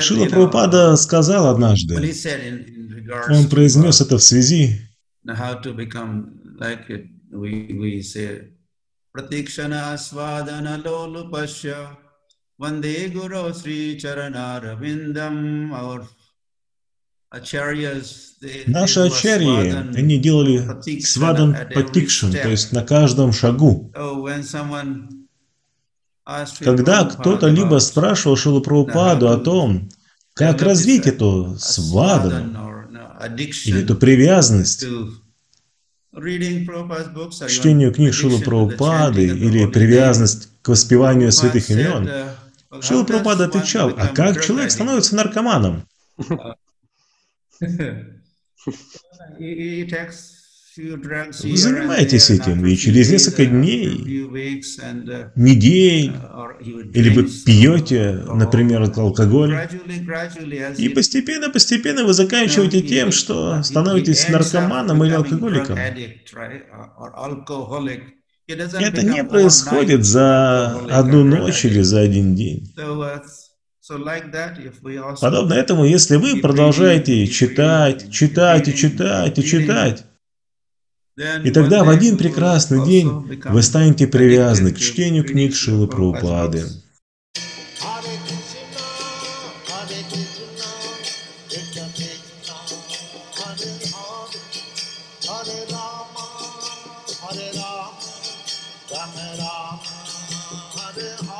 Шрила Прабхупада сказал однажды, он произнес это в связи Ванде Гуру Сри Чаранаравиндам Наши ачарьи, они делали савдан пратикшан, то есть на каждом шагу. Когда кто-то либо спрашивал Шилу Прабхупаду о том, как развить эту свадану или эту привязанность к чтению книг Шилу Прабхупады или привязанность к воспеванию святых имен, Шила Прабхупада отвечал, а как человек становится наркоманом? Вы занимаетесь этим, и через несколько дней, недель, или вы пьете, например, алкоголь, и постепенно-постепенно вы заканчиваете тем, что становитесь наркоманом или алкоголиком. Это не происходит за одну ночь или за один день. Подобно этому, если вы продолжаете читать, читать и читать и читать, и тогда в один прекрасный день вы станете привязаны к чтению книг Шилы Прабхупады. Hare Rama, Hare Rama.